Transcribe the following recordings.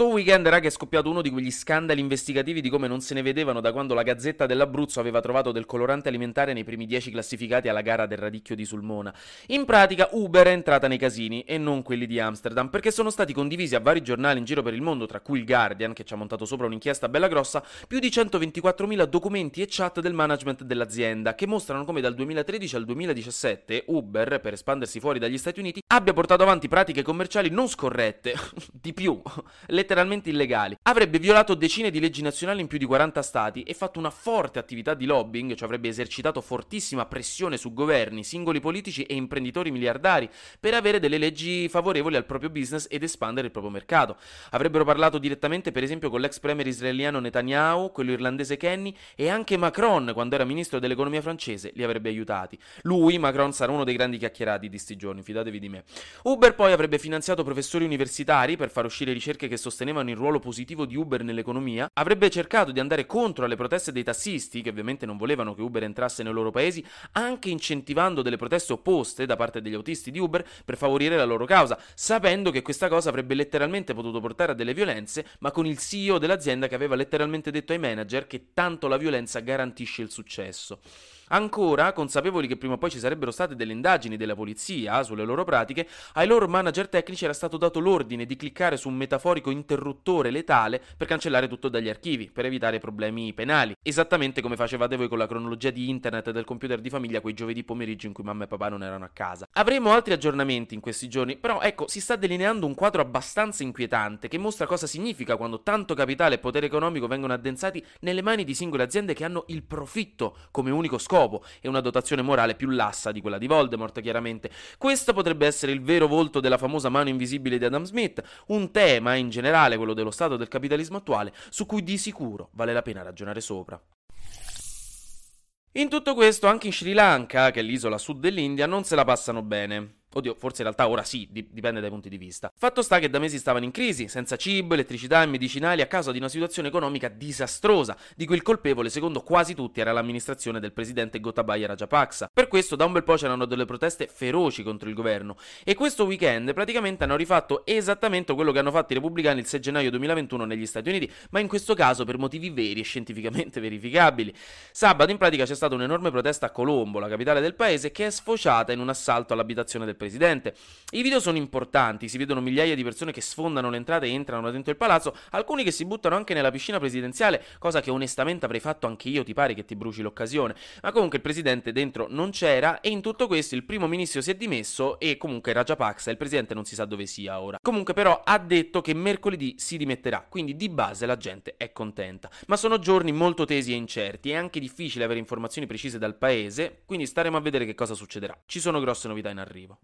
Sto weekend, raga, è scoppiato uno di quegli scandali investigativi di come non se ne vedevano da quando la Gazzetta dell'Abruzzo aveva trovato del colorante alimentare nei primi 10 classificati alla gara del radicchio di Sulmona. In pratica, Uber è entrata nei casini e non quelli di Amsterdam, perché sono stati condivisi a vari giornali in giro per il mondo, tra cui il Guardian, che ci ha montato sopra un'inchiesta bella grossa, più di 124.000 documenti e chat del management dell'azienda, che mostrano come dal 2013 al 2017 Uber, per espandersi fuori dagli Stati Uniti, abbia portato avanti pratiche commerciali non scorrette, di più, letteralmente illegali. Avrebbe violato decine di leggi nazionali in più di 40 stati e fatto una forte attività di lobbying, cioè avrebbe esercitato fortissima pressione su governi, singoli politici e imprenditori miliardari per avere delle leggi favorevoli al proprio business ed espandere il proprio mercato. Avrebbero parlato direttamente per esempio con l'ex premier israeliano Netanyahu, quello irlandese Kenny e anche Macron quando era ministro dell'economia francese li avrebbe aiutati. Lui, Macron, sarà uno dei grandi chiacchierati di sti giorni, fidatevi di me. Uber poi avrebbe finanziato professori universitari per far uscire ricerche che sostenevano il ruolo positivo di Uber nell'economia, avrebbe cercato di andare contro alle proteste dei tassisti, che ovviamente non volevano che Uber entrasse nei loro paesi, anche incentivando delle proteste opposte da parte degli autisti di Uber per favorire la loro causa, sapendo che questa cosa avrebbe letteralmente potuto portare a delle violenze, ma con il CEO dell'azienda che aveva letteralmente detto ai manager che tanto la violenza garantisce il successo. Ancora, consapevoli che prima o poi ci sarebbero state delle indagini della polizia sulle loro pratiche, ai loro manager tecnici era stato dato l'ordine di cliccare su un metaforico interruttore letale per cancellare tutto dagli archivi, per evitare problemi penali. Esattamente come facevate voi con la cronologia di internet del computer di famiglia quei giovedì pomeriggio in cui mamma e papà non erano a casa. Avremo altri aggiornamenti in questi giorni, però ecco, si sta delineando un quadro abbastanza inquietante che mostra cosa significa quando tanto capitale e potere economico vengono addensati nelle mani di singole aziende che hanno il profitto come unico scopo scopo e una dotazione morale più lassa di quella di Voldemort, chiaramente. Questo potrebbe essere il vero volto della famosa mano invisibile di Adam Smith, un tema in generale, quello dello stato del capitalismo attuale, su cui di sicuro vale la pena ragionare sopra. In tutto questo, anche in Sri Lanka, che è l'isola sud dell'India, non se la passano bene. Oddio, forse in realtà ora sì, dipende dai punti di vista. Fatto sta che da mesi stavano in crisi, senza cibo, elettricità e medicinali a causa di una situazione economica disastrosa, di cui il colpevole, secondo quasi tutti, era l'amministrazione del presidente Gotabaya Rajapaksa. Per questo da un bel po' c'erano delle proteste feroci contro il governo e questo weekend praticamente hanno rifatto esattamente quello che hanno fatto i repubblicani il 6 gennaio 2021 negli Stati Uniti, ma in questo caso per motivi veri e scientificamente verificabili. Sabato in pratica c'è stata un'enorme protesta a Colombo, la capitale del paese, che è sfociata in un assalto all'abitazione del presidente. I video sono importanti, si vedono migliaia di persone che sfondano l'entrata e entrano dentro il palazzo, alcuni che si buttano anche nella piscina presidenziale, cosa che onestamente avrei fatto anche io, ti pare che ti bruci l'occasione. Ma comunque il presidente dentro non c'era e in tutto questo il primo ministro si è dimesso e comunque Rajapaksa, il presidente non si sa dove sia ora. Comunque però ha detto che mercoledì si dimetterà, quindi di base la gente è contenta. Ma sono giorni molto tesi e incerti, è anche difficile avere informazioni precise dal paese, quindi staremo a vedere che cosa succederà. Ci sono grosse novità in arrivo.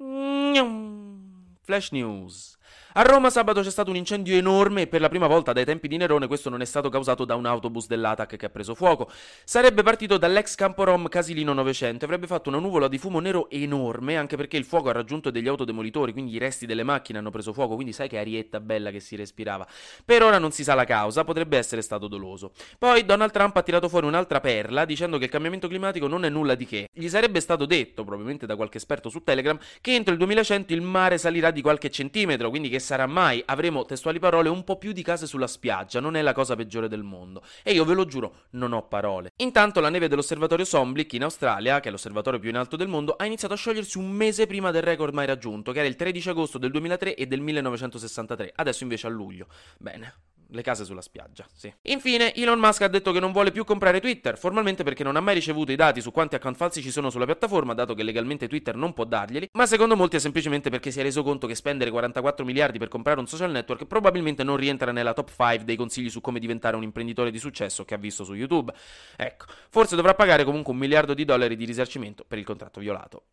Flash News. A Roma sabato c'è stato un incendio enorme e per la prima volta dai tempi di Nerone questo non è stato causato da un autobus dell'ATAC che ha preso fuoco. Sarebbe partito dall'ex campo Rom Casilino 900 e avrebbe fatto una nuvola di fumo nero enorme anche perché il fuoco ha raggiunto degli autodemolitori, quindi i resti delle macchine hanno preso fuoco, quindi sai che arietta bella che si respirava. Per ora non si sa la causa, potrebbe essere stato doloso. Poi Donald Trump ha tirato fuori un'altra perla dicendo che il cambiamento climatico non è nulla di che. Gli sarebbe stato detto, probabilmente da qualche esperto su Telegram, che entro il 2100 il mare salirà di qualche centimetro, quindi che sarà mai, avremo testuali parole, un po' più di case sulla spiaggia, non è la cosa peggiore del mondo. E io ve lo giuro, non ho parole. Intanto la neve dell'osservatorio Somblick in Australia, che è l'osservatorio più in alto del mondo, ha iniziato a sciogliersi un mese prima del record mai raggiunto, che era il 13 agosto del 2003 e del 1963, adesso invece a luglio. Bene, le case sulla spiaggia, sì. Infine, Elon Musk ha detto che non vuole più comprare Twitter, formalmente perché non ha mai ricevuto i dati su quanti account falsi ci sono sulla piattaforma, dato che legalmente Twitter non può darglieli, ma secondo molti è semplicemente perché si è reso conto che spendere 44 miliardi per comprare un social network probabilmente non rientra nella top 5 dei consigli su come diventare un imprenditore di successo che ha visto su YouTube. Ecco, forse dovrà pagare comunque un miliardo di dollari di risarcimento per il contratto violato.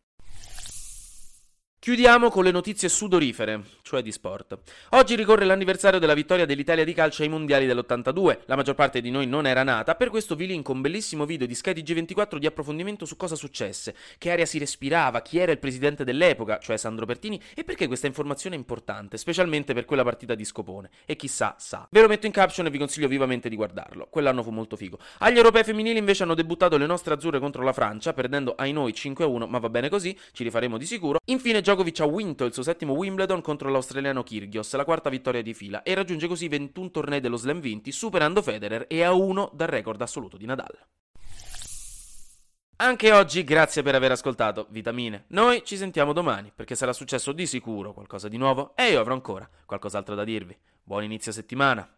Chiudiamo con le notizie sudorifere, cioè di sport. Oggi ricorre l'anniversario della vittoria dell'Italia di calcio ai mondiali dell'82. La maggior parte di noi non era nata, per questo vi linko un bellissimo video di Sky TG24 di approfondimento su cosa successe, che aria si respirava, chi era il presidente dell'epoca, cioè Sandro Pertini, e perché questa informazione è importante, specialmente per quella partita di Scopone. E chissà, sa. Ve lo metto in caption e vi consiglio vivamente di guardarlo. Quell'anno fu molto figo. Agli europei femminili invece hanno debuttato le nostre azzurre contro la Francia, perdendo ai noi 5-1, ma va bene così, ci rifaremo di sicuro. Infine Djokovic ha vinto il suo settimo Wimbledon contro l'australiano Kyrgios, la quarta vittoria di fila, e raggiunge così 21 tornei dello Slam vinti, superando Federer e a uno dal record assoluto di Nadal. Anche oggi grazie per aver ascoltato Vitamine. Noi ci sentiamo domani perché sarà successo di sicuro qualcosa di nuovo e io avrò ancora qualcos'altro da dirvi. Buon inizio settimana.